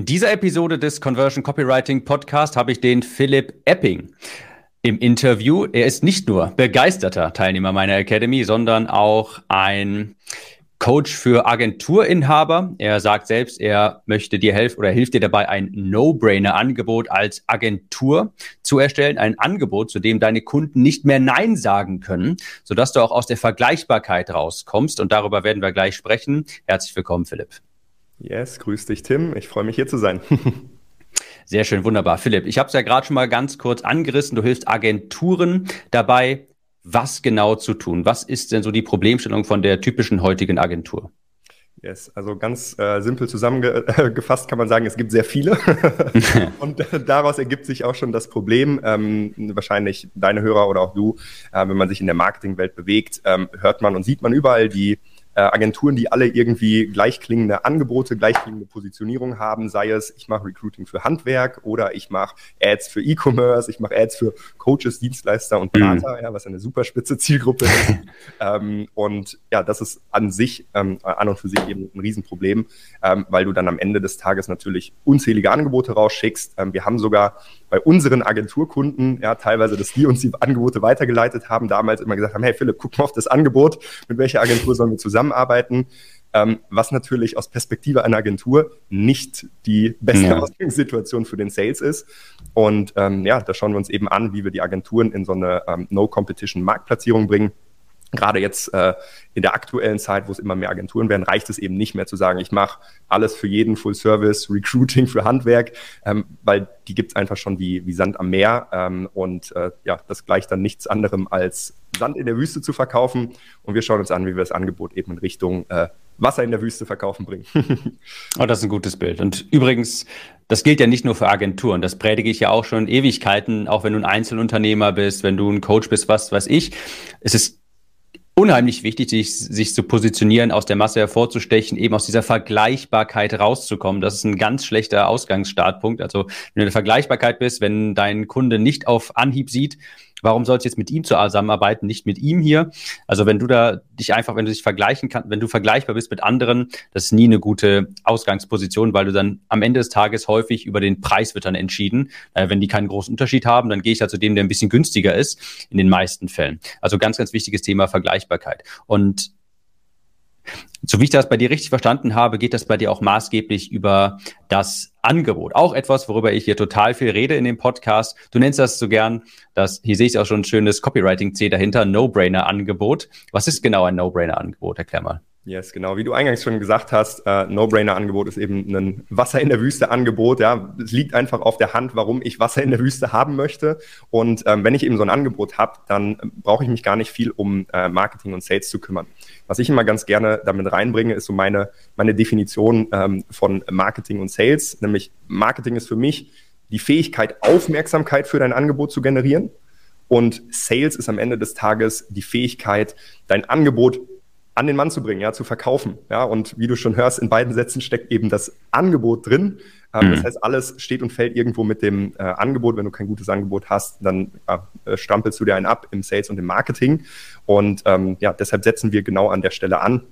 In dieser Episode des Conversion Copywriting Podcast habe ich den Philipp Epping im Interview. Er ist nicht nur begeisterter Teilnehmer meiner Academy, sondern auch ein Coach für Agenturinhaber. Er sagt selbst, er möchte dir helfen oder hilft dir dabei, ein No-Brainer-Angebot als Agentur zu erstellen. Ein Angebot, zu dem deine Kunden nicht mehr Nein sagen können, sodass du auch aus der Vergleichbarkeit rauskommst. Und darüber werden wir gleich sprechen. Herzlich willkommen, Philipp. Yes, grüß dich, Tim. Ich freue mich hier zu sein. Sehr schön, wunderbar. Philipp, ich habe es ja gerade schon mal ganz kurz angerissen. Du hilfst Agenturen dabei, was genau zu tun. Was ist denn so die Problemstellung von der typischen heutigen Agentur? Yes, also ganz äh, simpel zusammengefasst kann man sagen, es gibt sehr viele. und äh, daraus ergibt sich auch schon das Problem. Ähm, wahrscheinlich deine Hörer oder auch du, äh, wenn man sich in der Marketingwelt bewegt, ähm, hört man und sieht man überall die äh, Agenturen, die alle irgendwie gleichklingende Angebote, gleichklingende Positionierung haben, sei es, ich mache Recruiting für Handwerk oder ich mache Ads für E-Commerce, ich mache Ads für Coaches, Dienstleister und Berater, mhm. ja, was eine super spitze Zielgruppe ist. ähm, und ja, das ist an sich, ähm, an und für sich eben ein Riesenproblem, ähm, weil du dann am Ende des Tages natürlich unzählige Angebote rausschickst. Ähm, wir haben sogar bei unseren Agenturkunden, ja, teilweise, dass die uns die Angebote weitergeleitet haben, damals immer gesagt haben, hey Philipp, guck mal auf das Angebot, mit welcher Agentur sollen wir zusammenarbeiten? Ähm, was natürlich aus Perspektive einer Agentur nicht die beste ja. Ausgangssituation für den Sales ist. Und ähm, ja, da schauen wir uns eben an, wie wir die Agenturen in so eine ähm, No-Competition-Marktplatzierung bringen gerade jetzt äh, in der aktuellen Zeit, wo es immer mehr Agenturen werden, reicht es eben nicht mehr zu sagen, ich mache alles für jeden Full Service, Recruiting für Handwerk, ähm, weil die gibt es einfach schon wie, wie Sand am Meer. Ähm, und äh, ja, das gleicht dann nichts anderem als Sand in der Wüste zu verkaufen. Und wir schauen uns an, wie wir das Angebot eben in Richtung äh, Wasser in der Wüste verkaufen bringen. oh, das ist ein gutes Bild. Und übrigens, das gilt ja nicht nur für Agenturen. Das predige ich ja auch schon Ewigkeiten, auch wenn du ein Einzelunternehmer bist, wenn du ein Coach bist, was weiß ich. Es ist unheimlich wichtig, sich, sich zu positionieren, aus der Masse hervorzustechen, eben aus dieser Vergleichbarkeit rauszukommen. Das ist ein ganz schlechter Ausgangsstartpunkt. Also wenn du in der Vergleichbarkeit bist, wenn dein Kunde nicht auf Anhieb sieht, Warum sollst du jetzt mit ihm zusammenarbeiten, nicht mit ihm hier? Also wenn du da dich einfach, wenn du dich vergleichen kannst, wenn du vergleichbar bist mit anderen, das ist nie eine gute Ausgangsposition, weil du dann am Ende des Tages häufig über den Preis wird dann entschieden. Äh, wenn die keinen großen Unterschied haben, dann gehe ich da zu dem, der ein bisschen günstiger ist, in den meisten Fällen. Also ganz, ganz wichtiges Thema Vergleichbarkeit. Und so wie ich das bei dir richtig verstanden habe, geht das bei dir auch maßgeblich über das Angebot. Auch etwas, worüber ich hier total viel rede in dem Podcast. Du nennst das so gern, das, hier sehe ich auch schon ein schönes Copywriting-C dahinter, No-Brainer-Angebot. Was ist genau ein No-Brainer-Angebot? Erklär mal. Yes, genau. Wie du eingangs schon gesagt hast, äh, No-Brainer-Angebot ist eben ein Wasser in der Wüste-Angebot. Ja, es liegt einfach auf der Hand, warum ich Wasser in der Wüste haben möchte. Und ähm, wenn ich eben so ein Angebot habe, dann brauche ich mich gar nicht viel um äh, Marketing und Sales zu kümmern. Was ich immer ganz gerne damit reinbringe, ist so meine meine Definition ähm, von Marketing und Sales. Nämlich Marketing ist für mich die Fähigkeit, Aufmerksamkeit für dein Angebot zu generieren. Und Sales ist am Ende des Tages die Fähigkeit, dein Angebot an den Mann zu bringen, ja, zu verkaufen. Ja, und wie du schon hörst, in beiden Sätzen steckt eben das Angebot drin. Ähm, mhm. Das heißt, alles steht und fällt irgendwo mit dem äh, Angebot. Wenn du kein gutes Angebot hast, dann äh, strampelst du dir einen ab im Sales und im Marketing. Und ähm, ja, deshalb setzen wir genau an der Stelle an,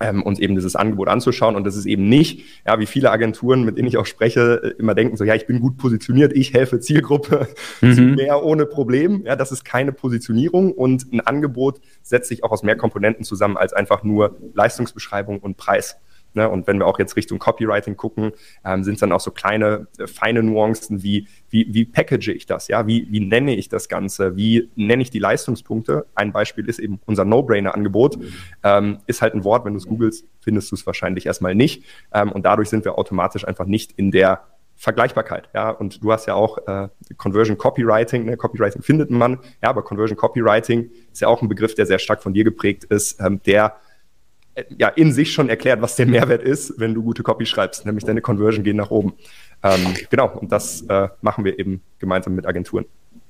ähm, uns eben dieses Angebot anzuschauen. Und das ist eben nicht, ja, wie viele Agenturen, mit denen ich auch spreche, äh, immer denken so, ja, ich bin gut positioniert, ich helfe Zielgruppe mhm. zu mehr ohne Problem. Ja, das ist keine Positionierung und ein Angebot setzt sich auch aus mehr Komponenten zusammen als einfach nur Leistungsbeschreibung und Preis. Ne? Und wenn wir auch jetzt Richtung Copywriting gucken, ähm, sind es dann auch so kleine, äh, feine Nuancen wie, wie, wie package ich das? Ja, wie, wie nenne ich das Ganze? Wie nenne ich die Leistungspunkte? Ein Beispiel ist eben unser No-Brainer-Angebot. Ähm, ist halt ein Wort, wenn du es googelst, findest du es wahrscheinlich erstmal nicht. Ähm, und dadurch sind wir automatisch einfach nicht in der Vergleichbarkeit, ja, und du hast ja auch äh, Conversion Copywriting, ne? Copywriting findet man, ja, aber Conversion Copywriting ist ja auch ein Begriff, der sehr stark von dir geprägt ist, ähm, der ja, in sich schon erklärt, was der Mehrwert ist, wenn du gute Copy schreibst, nämlich deine Conversion gehen nach oben. Ähm, genau, und das äh, machen wir eben gemeinsam mit Agenturen.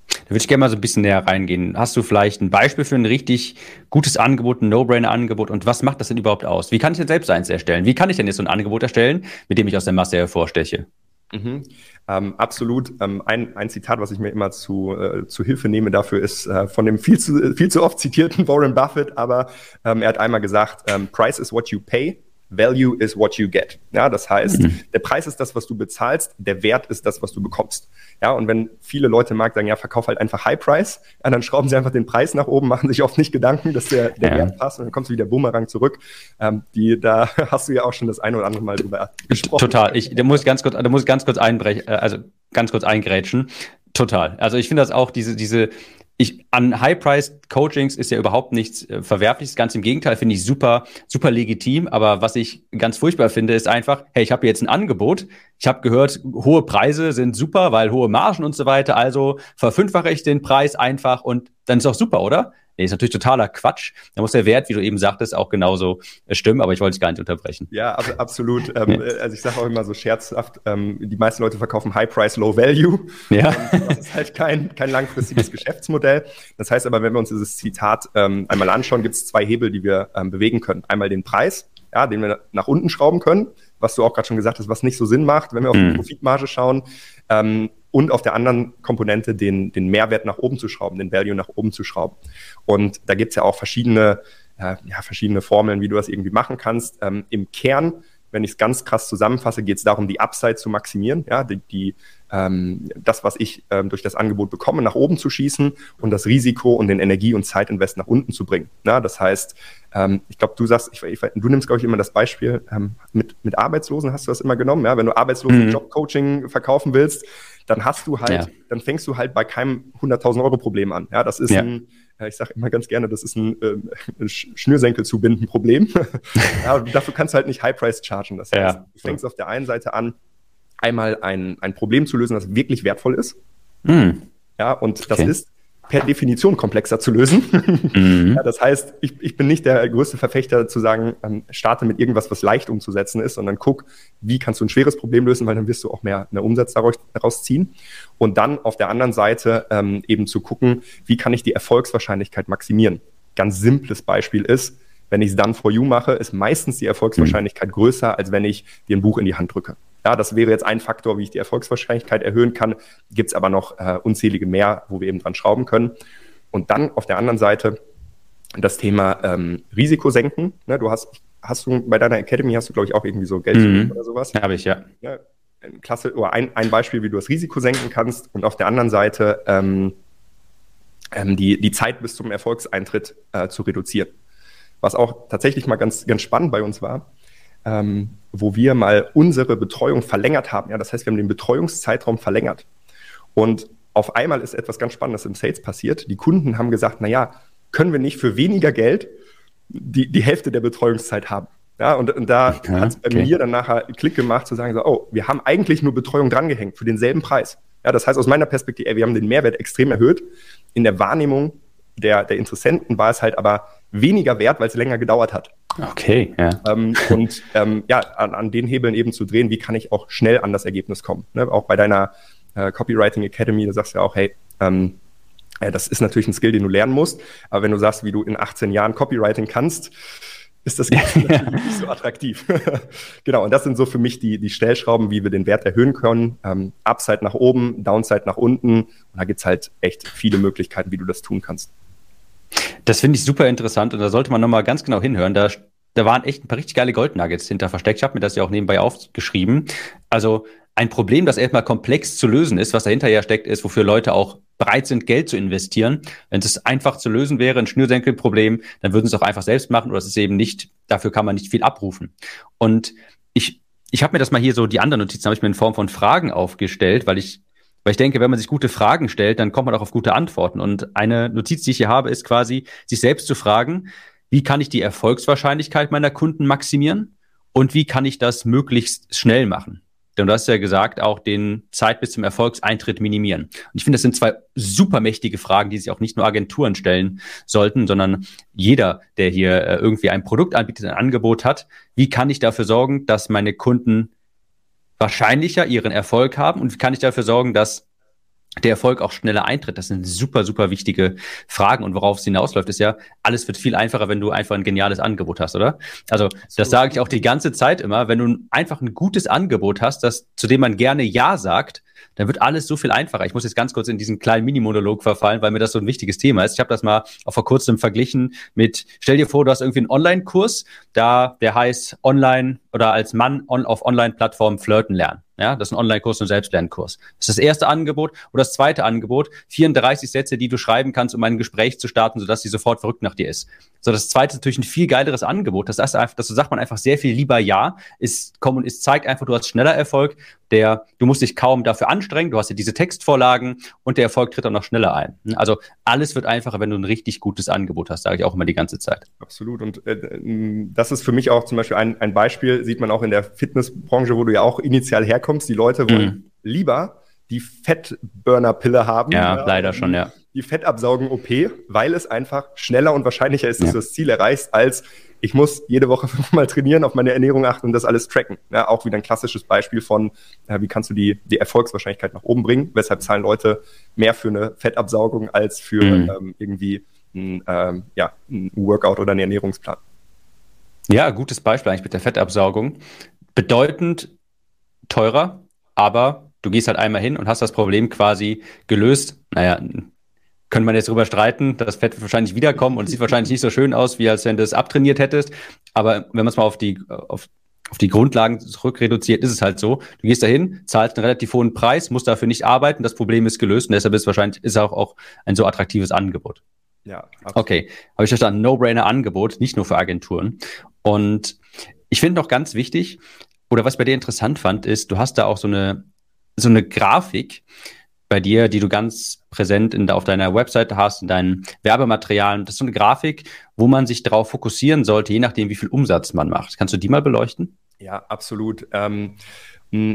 Da würde ich gerne mal so ein bisschen näher reingehen. Hast du vielleicht ein Beispiel für ein richtig gutes Angebot, ein No-Brainer-Angebot und was macht das denn überhaupt aus? Wie kann ich denn selbst eins erstellen? Wie kann ich denn jetzt so ein Angebot erstellen, mit dem ich aus der Masse hervorsteche? Mhm. Ähm, absolut. Ähm, ein, ein Zitat, was ich mir immer zu, äh, zu Hilfe nehme dafür, ist äh, von dem viel zu, viel zu oft zitierten Warren Buffett, aber ähm, er hat einmal gesagt, ähm, Price is what you pay, Value is what you get. Ja, das heißt, mhm. der Preis ist das, was du bezahlst, der Wert ist das, was du bekommst. Ja, und wenn viele Leute im Markt sagen, ja, verkauf halt einfach High Price, ja, dann schrauben sie einfach den Preis nach oben, machen sich oft nicht Gedanken, dass der, der ja. Wert passt und dann kommst du wieder Bumerang zurück. Ähm, die, da hast du ja auch schon das eine oder andere Mal drüber gesprochen. Total. Ich, da muss ich ganz kurz, da muss ich ganz kurz einbrechen, äh, also ganz kurz eingrätschen. Total. Also ich finde das auch diese, diese, ich, an High-Priced-Coachings ist ja überhaupt nichts äh, Verwerfliches. Ganz im Gegenteil, finde ich super, super legitim. Aber was ich ganz furchtbar finde, ist einfach, hey, ich habe jetzt ein Angebot. Ich habe gehört, hohe Preise sind super, weil hohe Margen und so weiter. Also verfünffache ich den Preis einfach und dann ist auch super, oder? Nee, ist natürlich totaler Quatsch. Da muss der Wert, wie du eben sagtest, auch genauso äh, stimmen, aber ich wollte es gar nicht unterbrechen. Ja, also absolut. ähm, also ich sage auch immer so scherzhaft, ähm, die meisten Leute verkaufen High Price, Low Value. Ja. Ähm, das ist halt kein, kein langfristiges Geschäftsmodell. Das heißt aber, wenn wir uns dieses Zitat ähm, einmal anschauen, gibt es zwei Hebel, die wir ähm, bewegen können. Einmal den Preis, ja, den wir nach unten schrauben können, was du auch gerade schon gesagt hast, was nicht so Sinn macht, wenn wir auf die mhm. Profitmarge schauen. Ähm, und auf der anderen Komponente den, den Mehrwert nach oben zu schrauben, den Value nach oben zu schrauben. Und da gibt's ja auch verschiedene, äh, ja, verschiedene Formeln, wie du das irgendwie machen kannst. Ähm, Im Kern, wenn ich es ganz krass zusammenfasse, geht es darum, die Upside zu maximieren, ja, die, die ähm, das, was ich ähm, durch das Angebot bekomme, nach oben zu schießen und das Risiko und den Energie- und Zeitinvest nach unten zu bringen. Ja, das heißt, ähm, ich glaube, du sagst, ich, ich, du nimmst, glaube ich, immer das Beispiel ähm, mit, mit Arbeitslosen, hast du das immer genommen, ja, wenn du Arbeitslosen mhm. Jobcoaching verkaufen willst, dann hast du halt, ja. dann fängst du halt bei keinem 100.000 Euro Problem an. Ja, das ist ja. ein, ich sage immer ganz gerne, das ist ein äh, Schnürsenkel zubinden Problem. ja, dafür kannst du halt nicht High Price chargen. Das heißt, du fängst auf der einen Seite an, einmal ein, ein Problem zu lösen, das wirklich wertvoll ist. Mhm. Ja, und das okay. ist per Definition komplexer zu lösen. Mhm. Ja, das heißt, ich, ich bin nicht der größte Verfechter zu sagen, ähm, starte mit irgendwas, was leicht umzusetzen ist, sondern guck, wie kannst du ein schweres Problem lösen, weil dann wirst du auch mehr, mehr Umsatz daraus, daraus ziehen. Und dann auf der anderen Seite ähm, eben zu gucken, wie kann ich die Erfolgswahrscheinlichkeit maximieren. Ganz simples Beispiel ist, wenn ich es dann for you mache, ist meistens die Erfolgswahrscheinlichkeit mhm. größer, als wenn ich dir ein Buch in die Hand drücke. Ja, das wäre jetzt ein Faktor, wie ich die Erfolgswahrscheinlichkeit erhöhen kann. Gibt es aber noch äh, unzählige mehr, wo wir eben dran schrauben können. Und dann auf der anderen Seite das Thema ähm, Risiko senken. Ne, du hast, hast du bei deiner Academy hast du, glaube ich, auch irgendwie so Geld mhm. oder sowas. Habe ich, ja. ja Klasse, oder ein, ein Beispiel, wie du das Risiko senken kannst. Und auf der anderen Seite ähm, ähm, die, die Zeit bis zum Erfolgseintritt äh, zu reduzieren. Was auch tatsächlich mal ganz, ganz spannend bei uns war ähm, wo wir mal unsere Betreuung verlängert haben. Ja, das heißt, wir haben den Betreuungszeitraum verlängert. Und auf einmal ist etwas ganz Spannendes im Sales passiert. Die Kunden haben gesagt, na ja, können wir nicht für weniger Geld die, die Hälfte der Betreuungszeit haben? Ja, und, und da ja, hat es bei okay. mir dann nachher Klick gemacht zu sagen, so, oh, wir haben eigentlich nur Betreuung drangehängt für denselben Preis. Ja, das heißt aus meiner Perspektive, ey, wir haben den Mehrwert extrem erhöht. In der Wahrnehmung der, der Interessenten war es halt aber weniger wert, weil es länger gedauert hat. Okay, ja. Ähm, und ähm, ja, an, an, den Hebeln eben zu drehen, wie kann ich auch schnell an das Ergebnis kommen. Ne? Auch bei deiner äh, Copywriting Academy, da sagst du ja auch, hey, ähm, ja, das ist natürlich ein Skill, den du lernen musst, aber wenn du sagst, wie du in 18 Jahren Copywriting kannst, ist das Ganze natürlich nicht so attraktiv. genau, und das sind so für mich die, die Stellschrauben, wie wir den Wert erhöhen können. Ähm, Upside nach oben, Downside nach unten. Und da gibt's halt echt viele Möglichkeiten, wie du das tun kannst. Das finde ich super interessant und da sollte man nochmal ganz genau hinhören. Da, da waren echt ein paar richtig geile Goldnuggets hinter versteckt. Ich habe mir das ja auch nebenbei aufgeschrieben. Also ein Problem, das erstmal komplex zu lösen ist, was dahinter ja steckt, ist, wofür Leute auch bereit sind, Geld zu investieren. Wenn es einfach zu lösen wäre, ein Schnürsenkelproblem, dann würden sie es auch einfach selbst machen oder es ist eben nicht, dafür kann man nicht viel abrufen. Und ich, ich habe mir das mal hier so, die anderen Notizen habe ich mir in Form von Fragen aufgestellt, weil ich weil ich denke, wenn man sich gute Fragen stellt, dann kommt man auch auf gute Antworten. Und eine Notiz, die ich hier habe, ist quasi, sich selbst zu fragen, wie kann ich die Erfolgswahrscheinlichkeit meiner Kunden maximieren und wie kann ich das möglichst schnell machen? Denn du hast ja gesagt, auch den Zeit bis zum Erfolgseintritt minimieren. Und ich finde, das sind zwei supermächtige Fragen, die sich auch nicht nur Agenturen stellen sollten, sondern jeder, der hier äh, irgendwie ein Produkt anbietet, ein Angebot hat. Wie kann ich dafür sorgen, dass meine Kunden wahrscheinlicher ihren Erfolg haben und wie kann ich dafür sorgen, dass der Erfolg auch schneller eintritt? Das sind super, super wichtige Fragen. Und worauf es hinausläuft, ist ja, alles wird viel einfacher, wenn du einfach ein geniales Angebot hast, oder? Also, das sage ich auch die ganze Zeit immer. Wenn du einfach ein gutes Angebot hast, das, zu dem man gerne Ja sagt, dann wird alles so viel einfacher. Ich muss jetzt ganz kurz in diesen kleinen Mini-Monolog verfallen, weil mir das so ein wichtiges Thema ist. Ich habe das mal auch vor kurzem verglichen mit, stell dir vor, du hast irgendwie einen Online-Kurs, da der heißt Online oder als Mann on, auf Online-Plattformen flirten lernen. Ja, das ist ein Online-Kurs und Selbstlernkurs. Das ist das erste Angebot. Oder das zweite Angebot, 34 Sätze, die du schreiben kannst, um ein Gespräch zu starten, sodass sie sofort verrückt nach dir ist. So, das zweite ist natürlich ein viel geileres Angebot. Das heißt einfach, das sagt man einfach sehr viel lieber ja. Ist, komm und es zeigt einfach, du hast schneller Erfolg. Der, du musst dich kaum dafür anstrengen. Du hast ja diese Textvorlagen und der Erfolg tritt auch noch schneller ein. Also alles wird einfacher, wenn du ein richtig gutes Angebot hast, sage ich auch immer die ganze Zeit. Absolut. Und äh, das ist für mich auch zum Beispiel ein, ein Beispiel, sieht man auch in der Fitnessbranche, wo du ja auch initial herkommst. Die Leute wollen mhm. lieber die Fettburner-Pille haben. Ja, ja, leider schon, ja. Die Fettabsaugen-OP, weil es einfach schneller und wahrscheinlicher ist, dass ja. du das Ziel erreichst, als ich muss jede Woche fünfmal trainieren, auf meine Ernährung achten und das alles tracken. Ja, auch wieder ein klassisches Beispiel von, äh, wie kannst du die, die Erfolgswahrscheinlichkeit nach oben bringen? Weshalb zahlen Leute mehr für eine Fettabsaugung als für mhm. ähm, irgendwie ein, ähm, ja, ein Workout oder einen Ernährungsplan. Ja, gutes Beispiel eigentlich mit der Fettabsaugung. Bedeutend teurer, aber du gehst halt einmal hin und hast das Problem quasi gelöst. Naja, könnte man jetzt drüber streiten, das Fett wird wahrscheinlich wiederkommen und sieht wahrscheinlich nicht so schön aus, wie als wenn du es abtrainiert hättest. Aber wenn man es mal auf die, auf, auf die Grundlagen zurückreduziert, ist es halt so. Du gehst dahin, zahlst einen relativ hohen Preis, musst dafür nicht arbeiten, das Problem ist gelöst und deshalb ist wahrscheinlich ist auch, auch ein so attraktives Angebot. Ja, absolut. Okay, habe ich verstanden. No-Brainer-Angebot, nicht nur für Agenturen. Und ich finde noch ganz wichtig, oder was bei dir interessant fand, ist, du hast da auch so eine, so eine Grafik bei dir, die du ganz präsent in, auf deiner Webseite hast, in deinen Werbematerialien. Das ist so eine Grafik, wo man sich darauf fokussieren sollte, je nachdem, wie viel Umsatz man macht. Kannst du die mal beleuchten? Ja, absolut. Ähm,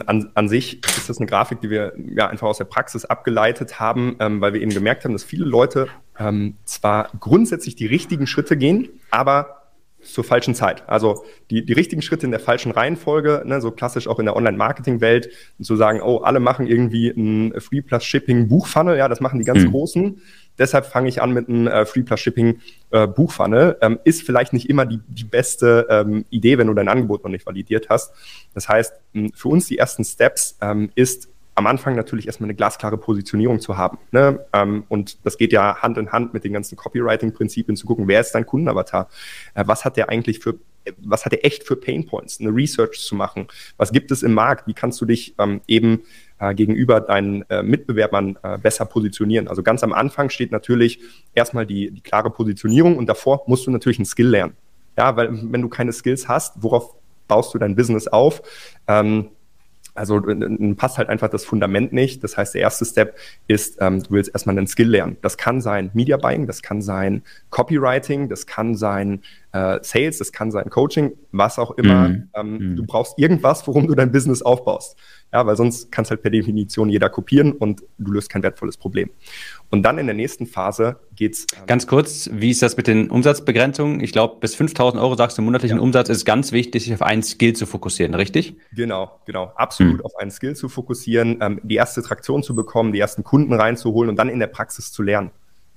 an, an, sich ist das eine Grafik, die wir ja einfach aus der Praxis abgeleitet haben, ähm, weil wir eben gemerkt haben, dass viele Leute ähm, zwar grundsätzlich die richtigen Schritte gehen, aber zur falschen Zeit. Also die, die richtigen Schritte in der falschen Reihenfolge, ne, so klassisch auch in der Online-Marketing-Welt, zu sagen, oh, alle machen irgendwie ein Free Plus Shipping Buchfunnel, ja, das machen die ganz mhm. Großen. Deshalb fange ich an mit einem äh, Free Plus Shipping äh, Buchfunnel. Ähm, ist vielleicht nicht immer die, die beste ähm, Idee, wenn du dein Angebot noch nicht validiert hast. Das heißt, für uns die ersten Steps ähm, ist am Anfang natürlich erstmal eine glasklare Positionierung zu haben. Ne? Ähm, und das geht ja Hand in Hand mit den ganzen Copywriting-Prinzipien zu gucken, wer ist dein Kundenavatar? Äh, was hat der eigentlich für was hat er echt für Painpoints, eine Research zu machen? Was gibt es im Markt? Wie kannst du dich ähm, eben äh, gegenüber deinen äh, Mitbewerbern äh, besser positionieren? Also ganz am Anfang steht natürlich erstmal die, die klare Positionierung und davor musst du natürlich ein Skill lernen. Ja, weil wenn du keine Skills hast, worauf baust du dein Business auf? Ähm, also passt halt einfach das Fundament nicht. Das heißt, der erste Step ist, ähm, du willst erstmal einen Skill lernen. Das kann sein Media Buying, das kann sein Copywriting, das kann sein äh, Sales, das kann sein Coaching, was auch immer. Mhm. Ähm, mhm. Du brauchst irgendwas, worum du dein Business aufbaust. Ja, weil sonst kann es halt per Definition jeder kopieren und du löst kein wertvolles Problem. Und dann in der nächsten Phase geht's. Ähm ganz kurz, wie ist das mit den Umsatzbegrenzungen? Ich glaube, bis 5000 Euro sagst du monatlichen ja. Umsatz ist ganz wichtig, sich auf einen Skill zu fokussieren, richtig? Genau, genau. Absolut hm. auf einen Skill zu fokussieren, ähm, die erste Traktion zu bekommen, die ersten Kunden reinzuholen und dann in der Praxis zu lernen.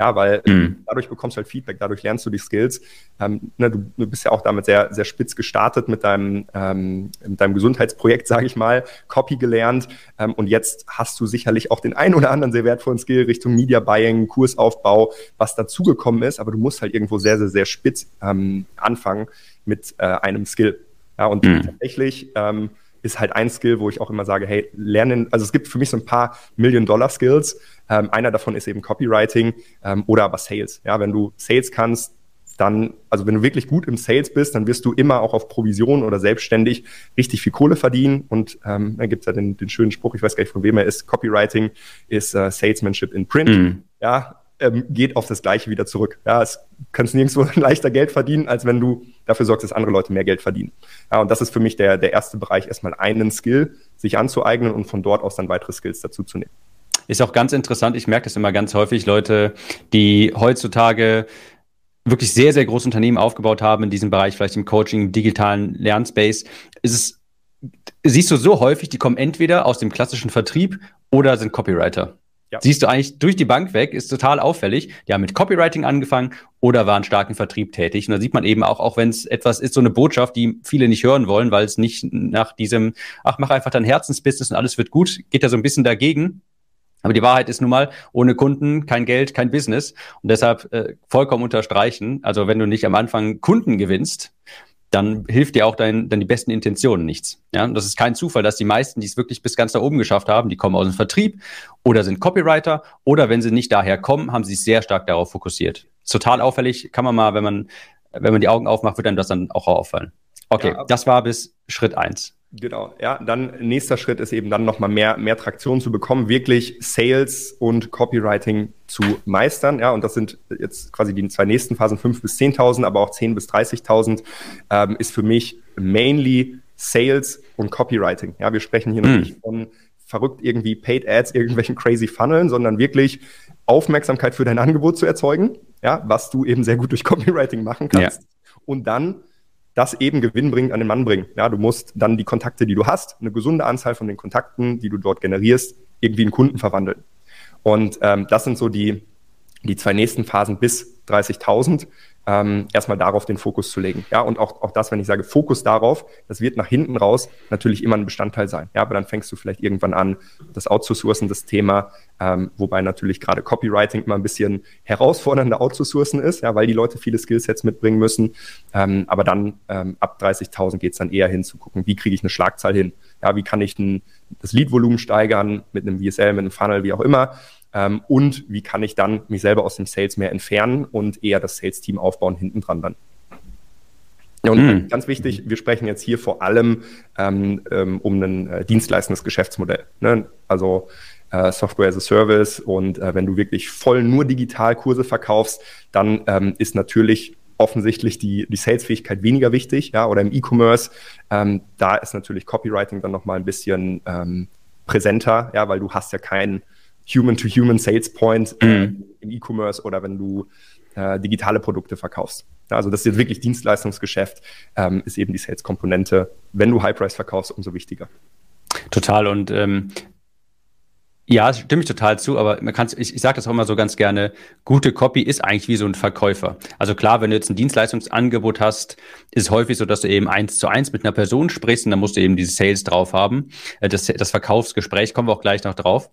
Ja, weil mhm. dadurch bekommst du halt Feedback, dadurch lernst du die Skills. Ähm, ne, du, du, bist ja auch damit sehr, sehr spitz gestartet mit deinem, ähm, mit deinem Gesundheitsprojekt, sage ich mal, Copy gelernt. Ähm, und jetzt hast du sicherlich auch den einen oder anderen sehr wertvollen Skill Richtung Media Buying, Kursaufbau, was dazugekommen ist. Aber du musst halt irgendwo sehr, sehr, sehr spitz ähm, anfangen mit äh, einem Skill. Ja, und mhm. tatsächlich ähm, ist halt ein Skill, wo ich auch immer sage, hey, lernen, also es gibt für mich so ein paar Million-Dollar-Skills. Ähm, einer davon ist eben Copywriting ähm, oder aber Sales. Ja, wenn du Sales kannst, dann, also wenn du wirklich gut im Sales bist, dann wirst du immer auch auf Provision oder selbstständig richtig viel Kohle verdienen. Und ähm, dann gibt's ja den, den schönen Spruch, ich weiß gar nicht von wem er ist, Copywriting ist uh, Salesmanship in Print. Mhm. Ja, ähm, geht auf das Gleiche wieder zurück. Ja, es kannst nirgendwo leichter Geld verdienen, als wenn du dafür sorgst, dass andere Leute mehr Geld verdienen. Ja, und das ist für mich der, der erste Bereich, erstmal einen Skill sich anzueignen und von dort aus dann weitere Skills dazu zu nehmen. Ist auch ganz interessant, ich merke das immer ganz häufig, Leute, die heutzutage wirklich sehr, sehr große Unternehmen aufgebaut haben in diesem Bereich, vielleicht im Coaching, im digitalen Lernspace, ist es, siehst du so häufig, die kommen entweder aus dem klassischen Vertrieb oder sind Copywriter. Ja. Siehst du eigentlich durch die Bank weg, ist total auffällig. Die haben mit Copywriting angefangen oder waren stark im Vertrieb tätig. Und da sieht man eben auch, auch wenn es etwas ist, so eine Botschaft, die viele nicht hören wollen, weil es nicht nach diesem, ach, mach einfach dein Herzensbusiness und alles wird gut, geht ja so ein bisschen dagegen. Aber die Wahrheit ist nun mal, ohne Kunden kein Geld, kein Business. Und deshalb äh, vollkommen unterstreichen. Also wenn du nicht am Anfang Kunden gewinnst, dann hilft dir auch dein, dann die besten Intentionen nichts. Ja, und das ist kein Zufall, dass die meisten, die es wirklich bis ganz da oben geschafft haben, die kommen aus dem Vertrieb oder sind Copywriter oder wenn sie nicht daher kommen, haben sie sich sehr stark darauf fokussiert. Total auffällig, kann man mal, wenn man, wenn man die Augen aufmacht, wird einem das dann auch auffallen. Okay, ja, das war bis Schritt eins. Genau, ja. Dann nächster Schritt ist eben dann nochmal mehr, mehr Traktion zu bekommen, wirklich Sales und Copywriting zu meistern. Ja, und das sind jetzt quasi die zwei nächsten Phasen, 5.000 bis 10.000, aber auch 10.000 bis 30.000 ähm, ist für mich mainly Sales und Copywriting. Ja, wir sprechen hier mhm. noch nicht von verrückt irgendwie Paid Ads, irgendwelchen crazy Funneln, sondern wirklich Aufmerksamkeit für dein Angebot zu erzeugen, ja, was du eben sehr gut durch Copywriting machen kannst. Ja. Und dann das eben gewinnbringend an den Mann bringen. Ja, du musst dann die Kontakte, die du hast, eine gesunde Anzahl von den Kontakten, die du dort generierst, irgendwie in Kunden verwandeln. Und ähm, das sind so die, die zwei nächsten Phasen bis 30.000 ähm, erstmal darauf den Fokus zu legen. Ja, und auch, auch das, wenn ich sage Fokus darauf, das wird nach hinten raus natürlich immer ein Bestandteil sein. Ja, aber dann fängst du vielleicht irgendwann an, das outzusourcen, das Thema, ähm, wobei natürlich gerade Copywriting immer ein bisschen herausfordernder outzusourcen ist, ja, weil die Leute viele Skillsets mitbringen müssen. Ähm, aber dann ähm, ab 30.000 geht es dann eher hin zu gucken, wie kriege ich eine Schlagzahl hin? Ja, wie kann ich ein, das Leadvolumen steigern mit einem VSL, mit einem Funnel, wie auch immer? Ähm, und wie kann ich dann mich selber aus dem Sales mehr entfernen und eher das Sales-Team aufbauen hinten dran dann. Und mhm. ganz wichtig, wir sprechen jetzt hier vor allem ähm, ähm, um ein äh, dienstleistendes Geschäftsmodell. Ne? Also äh, Software as a Service und äh, wenn du wirklich voll nur digital Kurse verkaufst, dann ähm, ist natürlich offensichtlich die, die Salesfähigkeit weniger wichtig, ja, oder im E-Commerce, ähm, da ist natürlich Copywriting dann nochmal ein bisschen ähm, präsenter, ja, weil du hast ja keinen Human-to-Human Sales Point äh, mhm. im E-Commerce oder wenn du äh, digitale Produkte verkaufst. Ja, also das ist jetzt wirklich Dienstleistungsgeschäft, ähm, ist eben die Sales-Komponente. Wenn du High-Price verkaufst, umso wichtiger. Total. Und ähm, ja, stimme ich total zu, aber man kann ich, ich sage das auch immer so ganz gerne, gute Copy ist eigentlich wie so ein Verkäufer. Also klar, wenn du jetzt ein Dienstleistungsangebot hast, ist es häufig so, dass du eben eins zu eins mit einer Person sprichst und dann musst du eben diese Sales drauf haben. Äh, das, das Verkaufsgespräch kommen wir auch gleich noch drauf.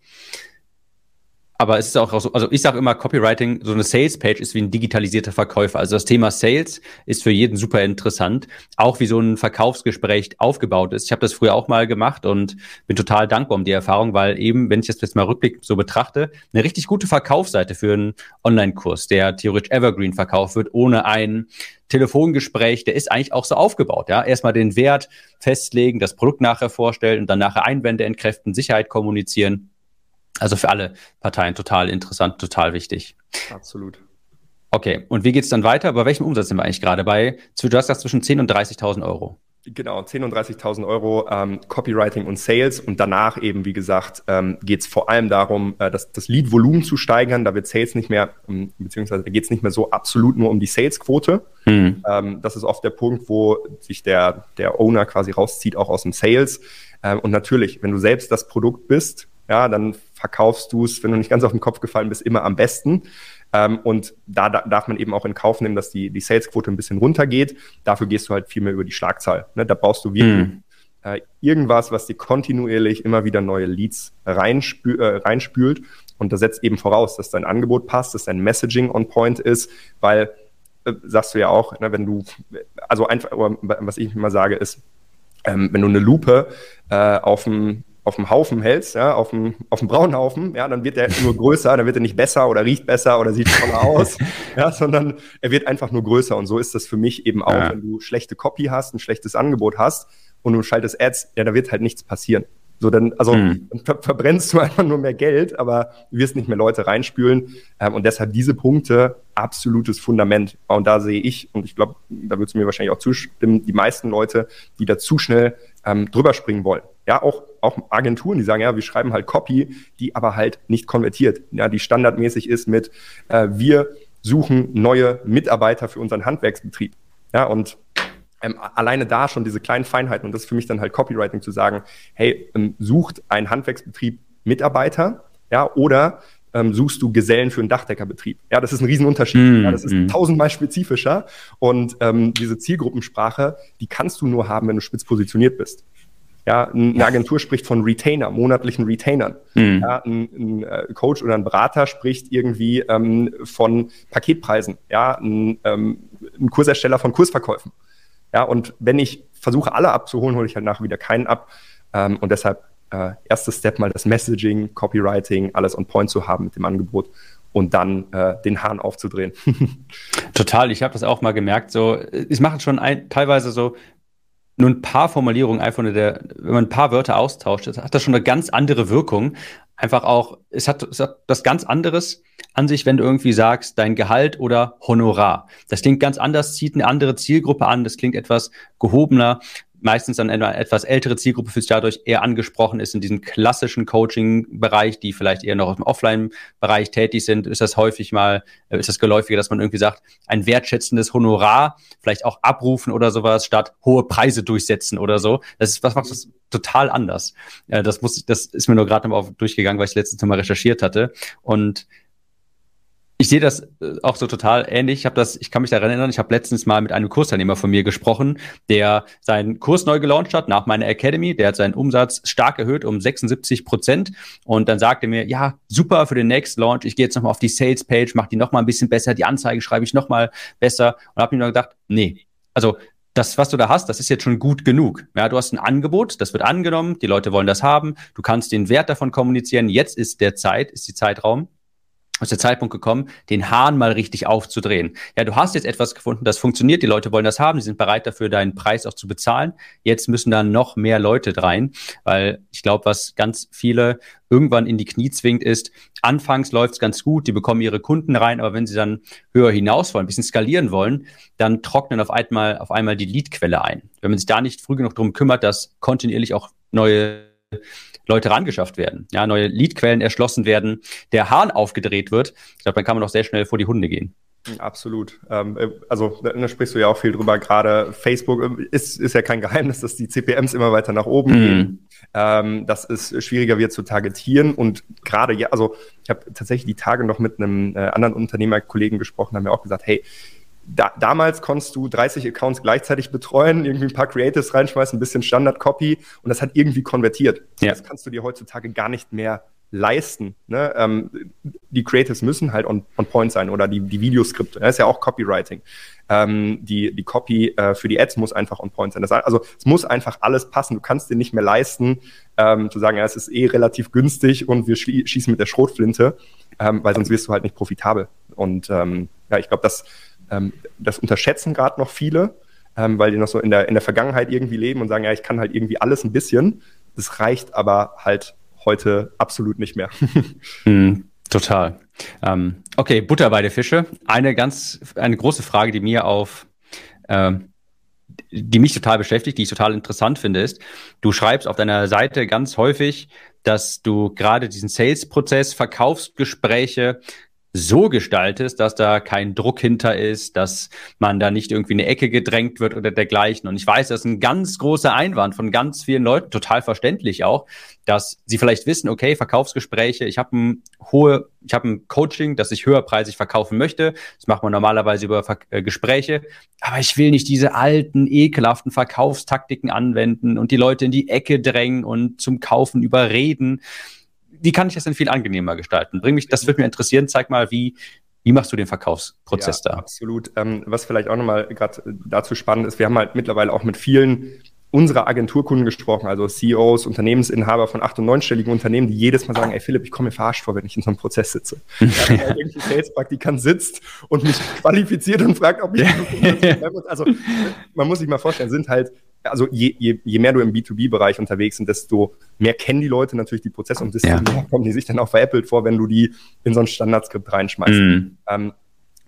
Aber es ist auch so, also ich sage immer, Copywriting, so eine Sales-Page ist wie ein digitalisierter Verkäufer. Also das Thema Sales ist für jeden super interessant, auch wie so ein Verkaufsgespräch aufgebaut ist. Ich habe das früher auch mal gemacht und bin total dankbar um die Erfahrung, weil eben, wenn ich das jetzt mal rückblickend so betrachte, eine richtig gute Verkaufsseite für einen Online-Kurs, der theoretisch Evergreen verkauft wird, ohne ein Telefongespräch, der ist eigentlich auch so aufgebaut. Ja, erstmal den Wert festlegen, das Produkt nachher vorstellen und dann nachher Einwände entkräften, Sicherheit kommunizieren also für alle Parteien total interessant, total wichtig. Absolut. Okay, und wie geht es dann weiter? Bei welchem Umsatz sind wir eigentlich gerade? Bei, du hast gesagt, zwischen 10.000 und 30.000 Euro. Genau, 10.000 und 30.000 Euro ähm, Copywriting und Sales und danach eben, wie gesagt, ähm, geht es vor allem darum, äh, das, das Lead-Volumen zu steigern. Da wird Sales nicht mehr, ähm, beziehungsweise da geht es nicht mehr so absolut nur um die Sales-Quote. Mhm. Ähm, das ist oft der Punkt, wo sich der, der Owner quasi rauszieht, auch aus dem Sales. Ähm, und natürlich, wenn du selbst das Produkt bist, ja, dann verkaufst du es, wenn du nicht ganz auf den Kopf gefallen bist, immer am besten. Ähm, und da, da, darf man eben auch in Kauf nehmen, dass die, die Salesquote ein bisschen runtergeht. Dafür gehst du halt viel mehr über die Schlagzahl. Ne? Da brauchst du wirklich mhm. äh, irgendwas, was dir kontinuierlich immer wieder neue Leads reinspü äh, reinspült. Und das setzt eben voraus, dass dein Angebot passt, dass dein Messaging on point ist, weil äh, sagst du ja auch, ne, wenn du, also einfach, was ich immer sage, ist, ähm, wenn du eine Lupe äh, auf dem auf dem Haufen hältst, ja, auf dem, auf dem braunen Haufen, ja, dann wird er nur größer, dann wird er nicht besser oder riecht besser oder sieht toller aus, ja, sondern er wird einfach nur größer. Und so ist das für mich eben auch, ja. wenn du schlechte Copy hast, ein schlechtes Angebot hast und du schaltest Ads, ja, da wird halt nichts passieren. So, dann, also dann ver verbrennst du einfach nur mehr Geld, aber du wirst nicht mehr Leute reinspülen. Ähm, und deshalb diese Punkte absolutes Fundament. Und da sehe ich, und ich glaube, da würdest du mir wahrscheinlich auch zustimmen, die meisten Leute, die da zu schnell ähm, drüber springen wollen. Ja, auch, auch Agenturen, die sagen, ja, wir schreiben halt Copy, die aber halt nicht konvertiert. Ja, die standardmäßig ist mit, äh, wir suchen neue Mitarbeiter für unseren Handwerksbetrieb. Ja, und ähm, alleine da schon diese kleinen Feinheiten, und das ist für mich dann halt Copywriting zu sagen, hey, ähm, sucht ein Handwerksbetrieb Mitarbeiter, ja, oder ähm, suchst du Gesellen für einen Dachdeckerbetrieb. Ja, das ist ein Riesenunterschied. Mm, ja, das ist mm. tausendmal spezifischer. Und ähm, diese Zielgruppensprache, die kannst du nur haben, wenn du spitz positioniert bist. Ja, eine Agentur spricht von Retainer, monatlichen Retainern. Mm. Ja, ein, ein, äh, Coach oder ein Berater spricht irgendwie ähm, von Paketpreisen. Ja, ein, ähm, ein Kursersteller von Kursverkäufen. Ja, und wenn ich versuche, alle abzuholen, hole ich halt nachher wieder keinen ab. Ähm, und deshalb äh, erstes Step mal das Messaging, Copywriting, alles on point zu haben mit dem Angebot und dann äh, den Hahn aufzudrehen. Total, ich habe das auch mal gemerkt. So, ich mache schon ein, teilweise so nur ein paar Formulierungen einfach nur der, wenn man ein paar Wörter austauscht, hat das schon eine ganz andere Wirkung. Einfach auch, es hat, es hat das ganz anderes an sich, wenn du irgendwie sagst, dein Gehalt oder Honorar. Das klingt ganz anders, zieht eine andere Zielgruppe an, das klingt etwas gehobener meistens dann eine etwas ältere Zielgruppe für sich dadurch eher angesprochen ist in diesem klassischen Coaching-Bereich, die vielleicht eher noch im Offline-Bereich tätig sind, ist das häufig mal, äh, ist das geläufiger, dass man irgendwie sagt, ein wertschätzendes Honorar, vielleicht auch abrufen oder sowas, statt hohe Preise durchsetzen oder so. Das ist, was macht das total anders. Äh, das muss, das ist mir nur gerade noch durchgegangen, weil ich letztens noch mal recherchiert hatte. Und ich sehe das äh, auch so total ähnlich. Ich habe das, ich kann mich daran erinnern, ich habe letztens mal mit einem Kursteilnehmer von mir gesprochen, der seinen Kurs neu gelauncht hat nach meiner Academy. Der hat seinen Umsatz stark erhöht um 76 Prozent. Und dann sagte mir, ja, super für den Next Launch. Ich gehe jetzt nochmal auf die Sales Page, mache die nochmal ein bisschen besser, die Anzeige schreibe ich nochmal besser. Und habe mir nur gedacht, nee, also das, was du da hast, das ist jetzt schon gut genug. Ja, du hast ein Angebot, das wird angenommen, die Leute wollen das haben, du kannst den Wert davon kommunizieren. Jetzt ist der Zeit, ist die Zeitraum ist der Zeitpunkt gekommen, den Hahn mal richtig aufzudrehen. Ja, du hast jetzt etwas gefunden, das funktioniert, die Leute wollen das haben, sie sind bereit dafür, deinen Preis auch zu bezahlen. Jetzt müssen da noch mehr Leute rein, weil ich glaube, was ganz viele irgendwann in die Knie zwingt, ist, anfangs läuft's ganz gut, die bekommen ihre Kunden rein, aber wenn sie dann höher hinaus wollen, ein bisschen skalieren wollen, dann trocknen auf einmal, auf einmal die Leadquelle ein. Wenn man sich da nicht früh genug drum kümmert, dass kontinuierlich auch neue Leute rangeschafft werden, ja, neue Leadquellen erschlossen werden, der Hahn aufgedreht wird, ich glaube, dann kann man auch sehr schnell vor die Hunde gehen. Absolut. Ähm, äh, also da sprichst du ja auch viel drüber. Gerade Facebook ähm, ist, ist ja kein Geheimnis, dass die CPMs immer weiter nach oben mhm. gehen. Ähm, dass es schwieriger wird zu targetieren. Und gerade ja, also ich habe tatsächlich die Tage noch mit einem äh, anderen Unternehmerkollegen gesprochen, haben mir auch gesagt, hey, da, damals konntest du 30 Accounts gleichzeitig betreuen, irgendwie ein paar Creatives reinschmeißen, ein bisschen Standard-Copy und das hat irgendwie konvertiert. Ja. Das kannst du dir heutzutage gar nicht mehr leisten. Ne? Ähm, die Creatives müssen halt on, on point sein oder die, die Videoskripte. Das ist ja auch Copywriting. Ähm, die, die Copy äh, für die Ads muss einfach on point sein. Das, also es muss einfach alles passen. Du kannst dir nicht mehr leisten, ähm, zu sagen, ja, es ist eh relativ günstig und wir schießen mit der Schrotflinte, ähm, weil sonst wirst du halt nicht profitabel. Und ähm, ja, ich glaube, das ähm, das unterschätzen gerade noch viele, ähm, weil die noch so in der, in der Vergangenheit irgendwie leben und sagen, ja, ich kann halt irgendwie alles ein bisschen. Das reicht aber halt heute absolut nicht mehr. mm, total. Ähm, okay, Butter bei der Fische. Eine ganz, eine große Frage, die mir auf, äh, die mich total beschäftigt, die ich total interessant finde, ist, du schreibst auf deiner Seite ganz häufig, dass du gerade diesen Sales-Prozess, Verkaufsgespräche so gestaltest, dass da kein Druck hinter ist, dass man da nicht irgendwie in eine Ecke gedrängt wird oder dergleichen. Und ich weiß, das ist ein ganz großer Einwand von ganz vielen Leuten, total verständlich auch, dass sie vielleicht wissen, okay, Verkaufsgespräche, ich habe ein hohe, ich habe ein Coaching, das ich höherpreisig verkaufen möchte. Das macht man normalerweise über Ver äh, Gespräche, aber ich will nicht diese alten, ekelhaften Verkaufstaktiken anwenden und die Leute in die Ecke drängen und zum Kaufen überreden wie kann ich das denn viel angenehmer gestalten? Bring mich, das würde mich interessieren. Zeig mal, wie, wie machst du den Verkaufsprozess ja, da? Absolut. Ähm, was vielleicht auch nochmal gerade dazu spannend ist, wir haben halt mittlerweile auch mit vielen unserer Agenturkunden gesprochen, also CEOs, Unternehmensinhaber von acht- und neunstelligen Unternehmen, die jedes Mal sagen, ey Philipp, ich komme mir verarscht vor, wenn ich in so einem Prozess sitze. ja, irgendein Sales-Praktikant sitzt und mich qualifiziert und fragt, ob ich also man muss sich mal vorstellen, sind halt also je, je, je mehr du im B2B-Bereich unterwegs sind, desto mehr kennen die Leute natürlich die Prozesse und desto ja. mehr kommen die sich dann auch veräppelt vor, wenn du die in so ein Standardskript reinschmeißt. Mhm. Ähm,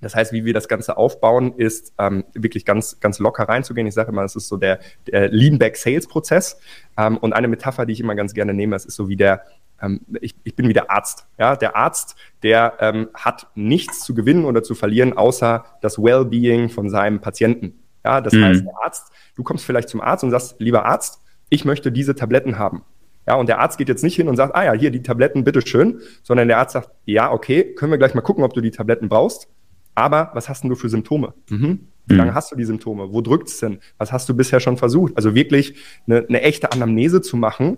das heißt, wie wir das Ganze aufbauen, ist ähm, wirklich ganz, ganz locker reinzugehen. Ich sage immer, es ist so der, der Lean-Back-Sales-Prozess. Ähm, und eine Metapher, die ich immer ganz gerne nehme, das ist so wie der, ähm, ich, ich bin wie der Arzt. Ja? Der Arzt, der ähm, hat nichts zu gewinnen oder zu verlieren, außer das Well-Being von seinem Patienten. Ja, das mhm. heißt, der Arzt, du kommst vielleicht zum Arzt und sagst, lieber Arzt, ich möchte diese Tabletten haben. Ja, und der Arzt geht jetzt nicht hin und sagt, ah ja, hier die Tabletten, bitteschön, sondern der Arzt sagt, ja, okay, können wir gleich mal gucken, ob du die Tabletten brauchst. Aber was hast denn du für Symptome? Mhm. Wie mhm. lange hast du die Symptome? Wo drückt es denn? Was hast du bisher schon versucht? Also wirklich eine, eine echte Anamnese zu machen,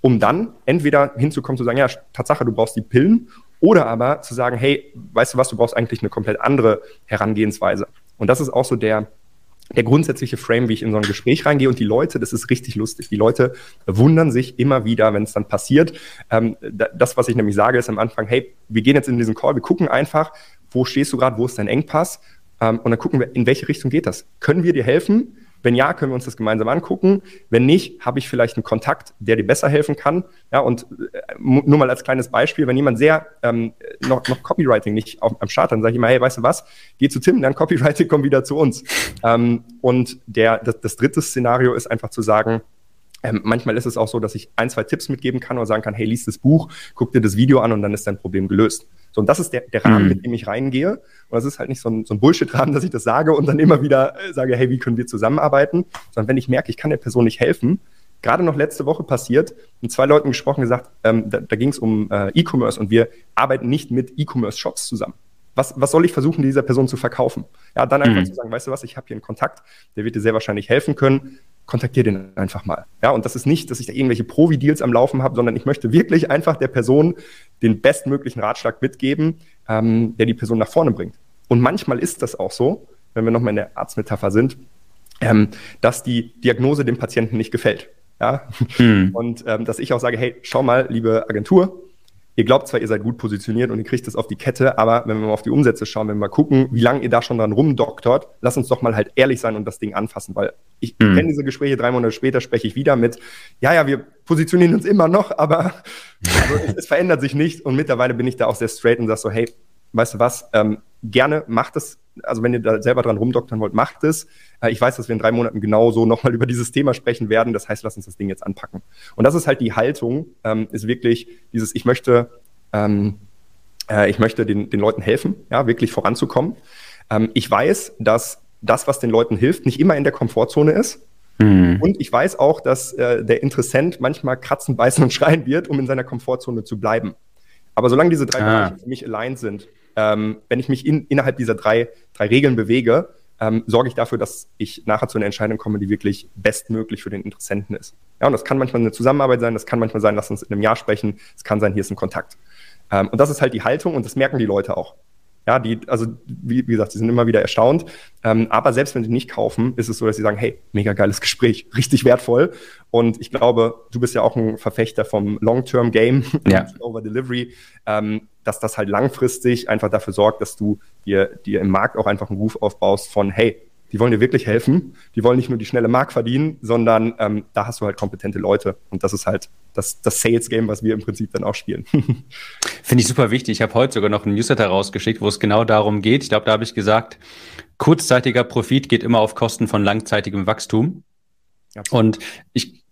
um dann entweder hinzukommen zu sagen, ja, Tatsache, du brauchst die Pillen, oder aber zu sagen, hey, weißt du was, du brauchst eigentlich eine komplett andere Herangehensweise. Und das ist auch so der, der grundsätzliche Frame, wie ich in so ein Gespräch reingehe. Und die Leute, das ist richtig lustig. Die Leute wundern sich immer wieder, wenn es dann passiert. Ähm, das, was ich nämlich sage, ist am Anfang, hey, wir gehen jetzt in diesen Call, wir gucken einfach, wo stehst du gerade, wo ist dein Engpass? Ähm, und dann gucken wir, in welche Richtung geht das? Können wir dir helfen? Wenn ja, können wir uns das gemeinsam angucken. Wenn nicht, habe ich vielleicht einen Kontakt, der dir besser helfen kann. Ja, und äh, nur mal als kleines Beispiel, wenn jemand sehr ähm, noch, noch Copywriting nicht auf, am Start, dann sage ich immer, hey, weißt du was, geh zu Tim, dann Copywriting, komm wieder zu uns. Ähm, und der, das, das dritte Szenario ist einfach zu sagen, ähm, manchmal ist es auch so, dass ich ein, zwei Tipps mitgeben kann oder sagen kann, hey, lies das Buch, guck dir das Video an und dann ist dein Problem gelöst. So, und das ist der, der Rahmen, mhm. mit dem ich reingehe. Und das ist halt nicht so ein, so ein Bullshit-Rahmen, dass ich das sage und dann immer wieder äh, sage, hey, wie können wir zusammenarbeiten? Sondern wenn ich merke, ich kann der Person nicht helfen, gerade noch letzte Woche passiert, mit zwei Leuten gesprochen, gesagt, ähm, da, da ging es um äh, E-Commerce und wir arbeiten nicht mit E-Commerce-Shops zusammen. Was, was soll ich versuchen, dieser Person zu verkaufen? Ja, dann einfach mhm. zu sagen, weißt du was, ich habe hier einen Kontakt, der wird dir sehr wahrscheinlich helfen können kontaktiere den einfach mal. Ja, und das ist nicht, dass ich da irgendwelche Provi-Deals am Laufen habe, sondern ich möchte wirklich einfach der Person den bestmöglichen Ratschlag mitgeben, ähm, der die Person nach vorne bringt. Und manchmal ist das auch so, wenn wir nochmal in der Arztmetapher sind, ähm, dass die Diagnose dem Patienten nicht gefällt. Ja? Hm. Und ähm, dass ich auch sage, hey, schau mal, liebe Agentur, ihr glaubt zwar, ihr seid gut positioniert und ihr kriegt das auf die Kette, aber wenn wir mal auf die Umsätze schauen, wenn wir mal gucken, wie lange ihr da schon dran rumdoktort, lasst uns doch mal halt ehrlich sein und das Ding anfassen, weil ich mhm. kenne diese Gespräche, drei Monate später spreche ich wieder mit, ja, ja, wir positionieren uns immer noch, aber also es, es, verändert sich nicht und mittlerweile bin ich da auch sehr straight und sage so, hey, weißt du was, ähm, gerne macht es, also wenn ihr da selber dran rumdoktern wollt, macht es. Äh, ich weiß, dass wir in drei Monaten genauso nochmal über dieses Thema sprechen werden. Das heißt, lass uns das Ding jetzt anpacken. Und das ist halt die Haltung, ähm, ist wirklich dieses, ich möchte, ähm, äh, ich möchte den, den Leuten helfen, ja, wirklich voranzukommen. Ähm, ich weiß, dass das, was den Leuten hilft, nicht immer in der Komfortzone ist. Mhm. Und ich weiß auch, dass äh, der Interessent manchmal kratzen, beißen und schreien wird, um in seiner Komfortzone zu bleiben. Aber solange diese drei ah. Bereiche für mich aligned sind, ähm, wenn ich mich in, innerhalb dieser drei, drei Regeln bewege, ähm, sorge ich dafür, dass ich nachher zu einer Entscheidung komme, die wirklich bestmöglich für den Interessenten ist. Ja, und das kann manchmal eine Zusammenarbeit sein, das kann manchmal sein, lass uns in einem Jahr sprechen, es kann sein, hier ist ein Kontakt. Ähm, und das ist halt die Haltung und das merken die Leute auch. Ja, die, also wie, wie gesagt, die sind immer wieder erstaunt. Ähm, aber selbst wenn sie nicht kaufen, ist es so, dass sie sagen, hey, mega geiles Gespräch, richtig wertvoll. Und ich glaube, du bist ja auch ein Verfechter vom Long-Term-Game, ja. Over Delivery. Ähm, dass das halt langfristig einfach dafür sorgt, dass du dir, dir im Markt auch einfach einen Ruf aufbaust von, hey, die wollen dir wirklich helfen, die wollen nicht nur die schnelle Mark verdienen, sondern ähm, da hast du halt kompetente Leute. Und das ist halt das, das Sales-Game, was wir im Prinzip dann auch spielen. Finde ich super wichtig. Ich habe heute sogar noch einen Newsletter rausgeschickt, wo es genau darum geht. Ich glaube, da habe ich gesagt, kurzzeitiger Profit geht immer auf Kosten von langzeitigem Wachstum. Absolut. Und ich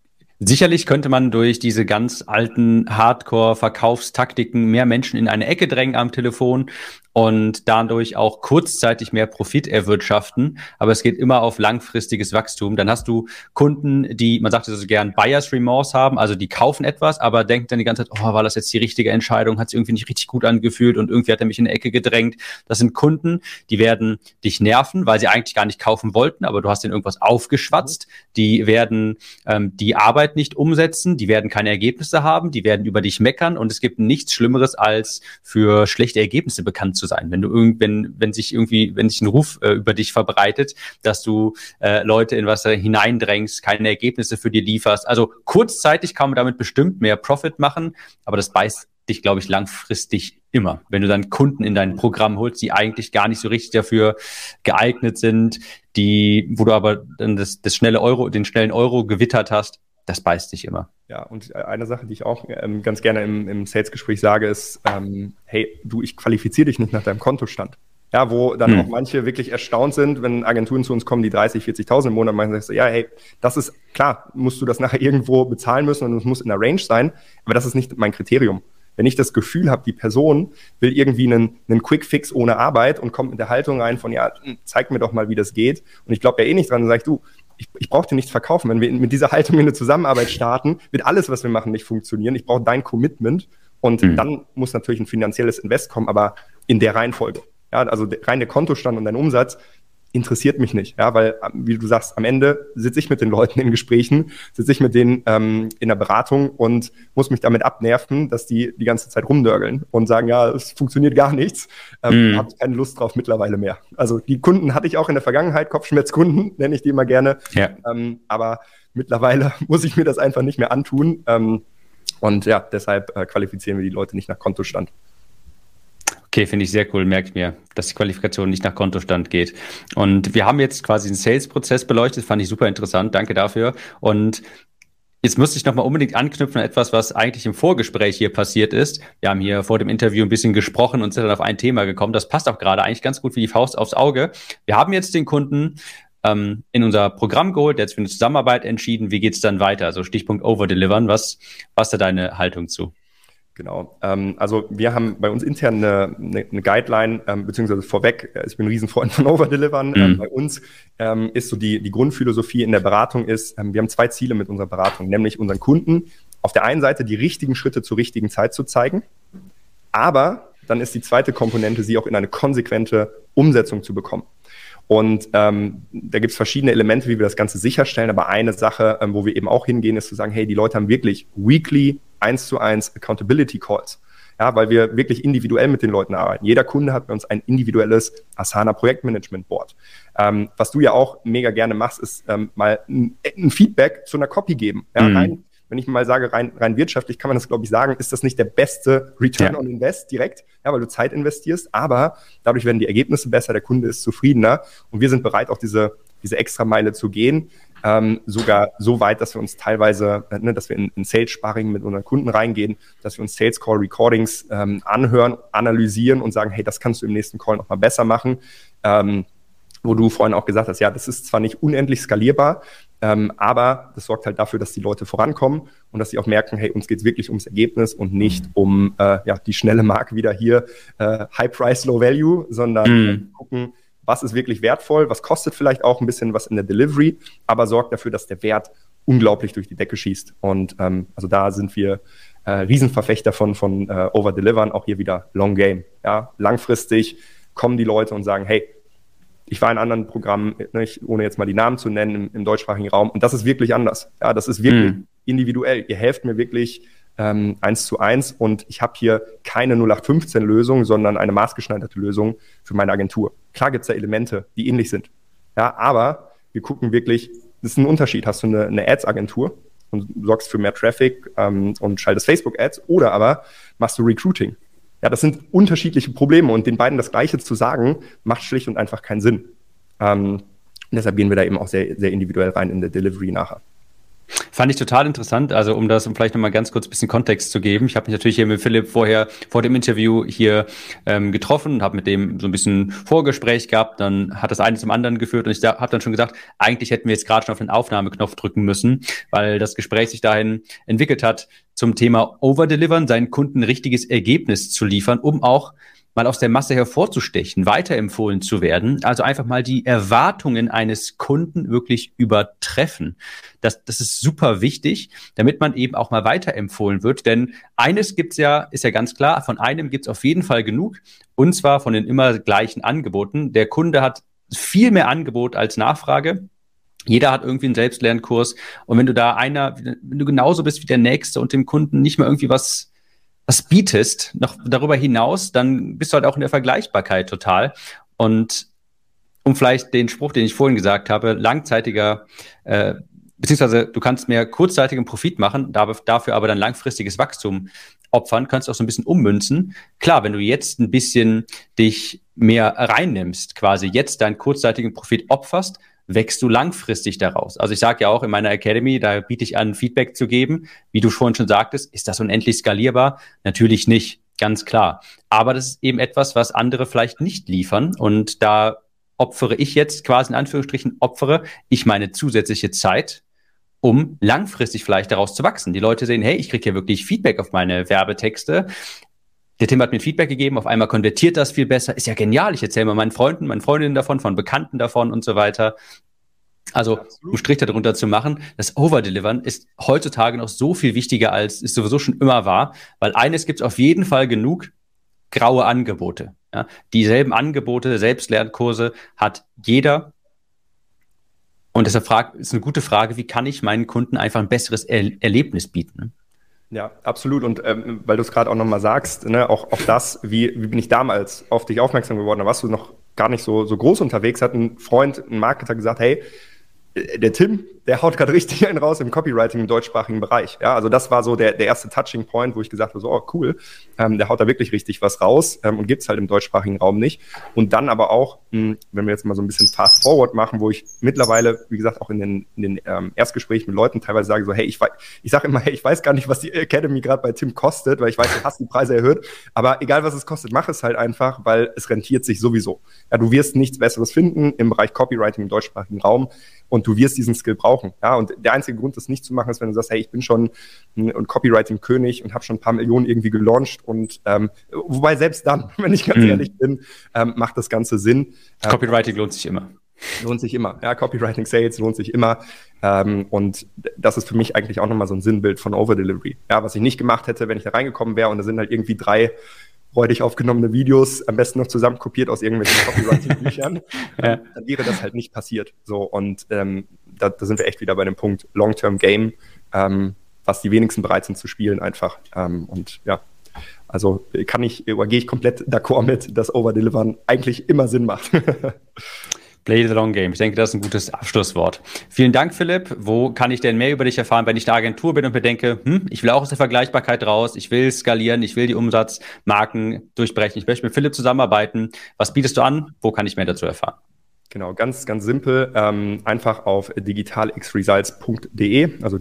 Sicherlich könnte man durch diese ganz alten Hardcore-Verkaufstaktiken mehr Menschen in eine Ecke drängen am Telefon und dadurch auch kurzzeitig mehr Profit erwirtschaften. Aber es geht immer auf langfristiges Wachstum. Dann hast du Kunden, die, man sagt es so gern, Buyers Remorse haben, also die kaufen etwas, aber denken dann die ganze Zeit, oh, war das jetzt die richtige Entscheidung? Hat es irgendwie nicht richtig gut angefühlt und irgendwie hat er mich in eine Ecke gedrängt. Das sind Kunden, die werden dich nerven, weil sie eigentlich gar nicht kaufen wollten, aber du hast ihnen irgendwas aufgeschwatzt. Die werden ähm, die Arbeit nicht umsetzen, die werden keine Ergebnisse haben, die werden über dich meckern und es gibt nichts Schlimmeres als für schlechte Ergebnisse bekannt zu sein. Wenn du irgend, wenn, wenn sich irgendwie, wenn sich ein Ruf äh, über dich verbreitet, dass du äh, Leute in was hineindrängst, keine Ergebnisse für dir lieferst. Also kurzzeitig kann man damit bestimmt mehr Profit machen, aber das beißt dich, glaube ich, langfristig immer. Wenn du dann Kunden in dein Programm holst, die eigentlich gar nicht so richtig dafür geeignet sind, die, wo du aber dann das, das schnelle Euro, den schnellen Euro gewittert hast, das beißt dich immer. Ja, und eine Sache, die ich auch ähm, ganz gerne im, im Sales-Gespräch sage, ist, ähm, hey, du, ich qualifiziere dich nicht nach deinem Kontostand. Ja, wo dann hm. auch manche wirklich erstaunt sind, wenn Agenturen zu uns kommen, die 30, 40.000 im Monat machen, sagst du, ja, hey, das ist klar, musst du das nachher irgendwo bezahlen müssen und es muss in der Range sein, aber das ist nicht mein Kriterium. Wenn ich das Gefühl habe, die Person will irgendwie einen, einen Quick Fix ohne Arbeit und kommt mit der Haltung rein von, ja, zeig mir doch mal, wie das geht. Und ich glaube ja eh nicht dran, dann sag ich, du, ich, ich brauche dir nichts verkaufen. Wenn wir mit dieser Haltung in eine Zusammenarbeit starten, wird alles, was wir machen, nicht funktionieren. Ich brauche dein Commitment und mhm. dann muss natürlich ein finanzielles Invest kommen, aber in der Reihenfolge. Ja, also rein der Kontostand und dein Umsatz interessiert mich nicht, ja, weil, wie du sagst, am Ende sitze ich mit den Leuten in Gesprächen, sitze ich mit denen ähm, in der Beratung und muss mich damit abnerven, dass die die ganze Zeit rumdörgeln und sagen, ja, es funktioniert gar nichts, ähm, mm. habe ich keine Lust drauf mittlerweile mehr. Also die Kunden hatte ich auch in der Vergangenheit, Kopfschmerzkunden nenne ich die immer gerne, ja. ähm, aber mittlerweile muss ich mir das einfach nicht mehr antun ähm, und ja, deshalb äh, qualifizieren wir die Leute nicht nach Kontostand. Okay, finde ich sehr cool, merkt mir, dass die Qualifikation nicht nach Kontostand geht. Und wir haben jetzt quasi den Sales-Prozess beleuchtet, fand ich super interessant, danke dafür. Und Jetzt müsste ich nochmal unbedingt anknüpfen an etwas, was eigentlich im Vorgespräch hier passiert ist. Wir haben hier vor dem Interview ein bisschen gesprochen und sind dann auf ein Thema gekommen. Das passt auch gerade eigentlich ganz gut wie die Faust aufs Auge. Wir haben jetzt den Kunden ähm, in unser Programm geholt, der hat sich für eine Zusammenarbeit entschieden. Wie geht's dann weiter? Also Stichpunkt Overdelivern. Was, was ist da deine Haltung zu? Genau. Ähm, also wir haben bei uns intern eine, eine, eine Guideline, ähm, beziehungsweise vorweg, äh, ich bin ein Riesenfreund von Overdelivern. Mhm. Ähm, bei uns ähm, ist so die, die Grundphilosophie in der Beratung ist, ähm, wir haben zwei Ziele mit unserer Beratung, nämlich unseren Kunden auf der einen Seite die richtigen Schritte zur richtigen Zeit zu zeigen, aber dann ist die zweite Komponente, sie auch in eine konsequente Umsetzung zu bekommen. Und ähm, da gibt es verschiedene Elemente, wie wir das Ganze sicherstellen. Aber eine Sache, ähm, wo wir eben auch hingehen, ist zu sagen, hey, die Leute haben wirklich weekly eins zu eins Accountability Calls. Ja, weil wir wirklich individuell mit den Leuten arbeiten. Jeder Kunde hat bei uns ein individuelles Asana Projektmanagement Board. Ähm, was du ja auch mega gerne machst, ist ähm, mal ein, ein, Feedback zu einer Copy geben. Ja, mhm. rein, wenn ich mal sage, rein, rein wirtschaftlich kann man das, glaube ich, sagen, ist das nicht der beste Return ja. on Invest direkt, ja, weil du Zeit investierst, aber dadurch werden die Ergebnisse besser, der Kunde ist zufriedener und wir sind bereit, auch diese, diese extra Meile zu gehen ähm, sogar so weit, dass wir uns teilweise, äh, ne, dass wir in, in Sales-Sparring mit unseren Kunden reingehen, dass wir uns Sales Call Recordings ähm, anhören, analysieren und sagen, hey, das kannst du im nächsten Call nochmal besser machen. Ähm, wo du vorhin auch gesagt hast, ja, das ist zwar nicht unendlich skalierbar, ähm, aber das sorgt halt dafür, dass die Leute vorankommen und dass sie auch merken, hey, uns geht's wirklich ums Ergebnis und nicht um äh, ja, die schnelle Marke wieder hier, äh, High Price, Low Value, sondern mm. gucken, was ist wirklich wertvoll, was kostet vielleicht auch ein bisschen was in der Delivery, aber sorgt dafür, dass der Wert unglaublich durch die Decke schießt. Und ähm, also da sind wir äh, Riesenverfechter von, von äh, Over-Delivern, auch hier wieder Long Game. Ja? Langfristig kommen die Leute und sagen, hey, ich war in anderen Programmen, ne, ich, ohne jetzt mal die Namen zu nennen, im, im, deutschsprachigen Raum, und das ist wirklich anders. Ja, das ist wirklich mm. individuell. Ihr helft mir wirklich ähm, eins zu eins und ich habe hier keine 0815-Lösung, sondern eine maßgeschneiderte Lösung für meine Agentur. Klar gibt es da Elemente, die ähnlich sind. Ja, aber wir gucken wirklich, das ist ein Unterschied. Hast du eine, eine Ads-Agentur und sorgst für mehr Traffic ähm, und schaltest Facebook-Ads oder aber machst du Recruiting. Ja, das sind unterschiedliche Probleme und den beiden das Gleiche zu sagen, macht schlicht und einfach keinen Sinn. Ähm, deshalb gehen wir da eben auch sehr, sehr individuell rein in der Delivery nachher. Fand ich total interessant. Also um das, um vielleicht nochmal ganz kurz ein bisschen Kontext zu geben. Ich habe mich natürlich hier mit Philipp vorher vor dem Interview hier ähm, getroffen, habe mit dem so ein bisschen Vorgespräch gehabt. Dann hat das eine zum anderen geführt und ich habe dann schon gesagt, eigentlich hätten wir jetzt gerade schon auf den Aufnahmeknopf drücken müssen, weil das Gespräch sich dahin entwickelt hat zum Thema Overdelivern, seinen Kunden richtiges Ergebnis zu liefern, um auch mal aus der Masse hervorzustechen, weiterempfohlen zu werden. Also einfach mal die Erwartungen eines Kunden wirklich übertreffen. Das, das ist super wichtig, damit man eben auch mal weiterempfohlen wird. Denn eines gibt's ja, ist ja ganz klar, von einem gibt's auf jeden Fall genug. Und zwar von den immer gleichen Angeboten. Der Kunde hat viel mehr Angebot als Nachfrage. Jeder hat irgendwie einen Selbstlernkurs. Und wenn du da einer, wenn du genauso bist wie der Nächste und dem Kunden nicht mal irgendwie was was bietest, noch darüber hinaus, dann bist du halt auch in der Vergleichbarkeit total. Und um vielleicht den Spruch, den ich vorhin gesagt habe, langzeitiger, äh, beziehungsweise du kannst mehr kurzzeitigen Profit machen, dafür aber dann langfristiges Wachstum opfern, kannst du auch so ein bisschen ummünzen. Klar, wenn du jetzt ein bisschen dich mehr reinnimmst, quasi jetzt deinen kurzzeitigen Profit opferst, wächst du langfristig daraus. Also ich sage ja auch in meiner Academy, da biete ich an, Feedback zu geben. Wie du vorhin schon sagtest, ist das unendlich skalierbar? Natürlich nicht, ganz klar. Aber das ist eben etwas, was andere vielleicht nicht liefern. Und da opfere ich jetzt quasi in Anführungsstrichen, opfere ich meine zusätzliche Zeit, um langfristig vielleicht daraus zu wachsen. Die Leute sehen, hey, ich kriege hier wirklich Feedback auf meine Werbetexte. Der Tim hat mir Feedback gegeben, auf einmal konvertiert das viel besser. Ist ja genial. Ich erzähle mal meinen Freunden, meinen Freundinnen davon, von Bekannten davon und so weiter. Also, um Strich darunter zu machen, das Overdelivern ist heutzutage noch so viel wichtiger, als es sowieso schon immer war, weil eines gibt es auf jeden Fall genug graue Angebote. Ja? Dieselben Angebote, Selbstlernkurse hat jeder. Und deshalb frag, ist eine gute Frage, wie kann ich meinen Kunden einfach ein besseres er Erlebnis bieten? Ja, absolut. Und ähm, weil du es gerade auch nochmal sagst, ne, auch, auch das, wie, wie bin ich damals auf dich aufmerksam geworden, da warst du noch gar nicht so, so groß unterwegs, hat ein Freund, ein Marketer gesagt, hey, der Tim, der haut gerade richtig einen raus im Copywriting im deutschsprachigen Bereich. Ja, also das war so der, der erste Touching Point, wo ich gesagt habe, so, oh cool, ähm, der haut da wirklich richtig was raus ähm, und gibt's halt im deutschsprachigen Raum nicht. Und dann aber auch, mh, hm, wenn wir jetzt mal so ein bisschen Fast Forward machen, wo ich mittlerweile, wie gesagt, auch in den, in den ähm, Erstgesprächen mit Leuten teilweise sage, so, hey, ich, ich sage immer, hey, ich weiß gar nicht, was die Academy gerade bei Tim kostet, weil ich weiß, du hast die Preise erhöht, aber egal was es kostet, mach es halt einfach, weil es rentiert sich sowieso. Ja, du wirst nichts Besseres finden im Bereich Copywriting im deutschsprachigen Raum und du wirst diesen Skill brauchen. Ja, und der einzige Grund, das nicht zu machen, ist, wenn du sagst, hey, ich bin schon ein Copywriting-König und habe schon ein paar Millionen irgendwie gelauncht und ähm, wobei selbst dann, wenn ich ganz mhm. ehrlich bin, ähm, macht das Ganze Sinn. Ähm, Copywriting lohnt sich immer. Lohnt sich immer. Ja, Copywriting Sales lohnt sich immer. Ähm, und das ist für mich eigentlich auch nochmal so ein Sinnbild von Overdelivery. Ja, was ich nicht gemacht hätte, wenn ich da reingekommen wäre und da sind halt irgendwie drei freudig aufgenommene Videos, am besten noch zusammen kopiert aus irgendwelchen Copywriting-Büchern, ja. dann wäre das halt nicht passiert. So, und ähm, da, da sind wir echt wieder bei dem Punkt Long-Term Game, ähm, was die wenigsten bereit sind zu spielen einfach. Ähm, und ja, also kann ich, oder gehe ich komplett d'accord mit, dass Overdelivern eigentlich immer Sinn macht. Play the long game. Ich denke, das ist ein gutes Abschlusswort. Vielen Dank, Philipp. Wo kann ich denn mehr über dich erfahren, wenn ich eine Agentur bin und bedenke, hm, ich will auch aus der Vergleichbarkeit raus, ich will skalieren, ich will die Umsatzmarken durchbrechen, ich möchte mit Philipp zusammenarbeiten. Was bietest du an? Wo kann ich mehr dazu erfahren? Genau, ganz, ganz simpel. Ähm, einfach auf digitalxresults.de, also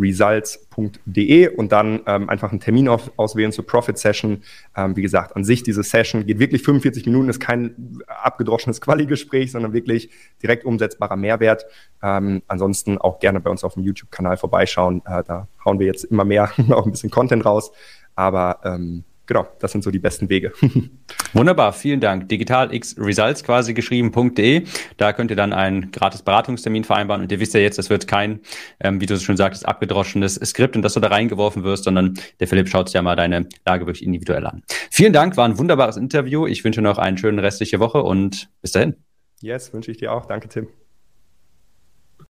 digitalxresults.de und dann ähm, einfach einen Termin auf, auswählen zur Profit Session. Ähm, wie gesagt, an sich diese Session geht wirklich 45 Minuten, ist kein abgedroschenes Quali-Gespräch, sondern wirklich direkt umsetzbarer Mehrwert. Ähm, ansonsten auch gerne bei uns auf dem YouTube-Kanal vorbeischauen. Äh, da hauen wir jetzt immer mehr auch ein bisschen Content raus. Aber ähm, genau, das sind so die besten Wege. Wunderbar, vielen Dank. DigitalXResults quasi geschrieben.de. Da könnt ihr dann einen gratis Beratungstermin vereinbaren. Und ihr wisst ja jetzt, das wird kein, ähm, wie du es schon sagtest, abgedroschenes Skript, in das du da reingeworfen wirst, sondern der Philipp schaut sich ja mal deine Lage wirklich individuell an. Vielen Dank, war ein wunderbares Interview. Ich wünsche noch eine schöne restliche Woche und bis dahin. Yes, wünsche ich dir auch. Danke, Tim.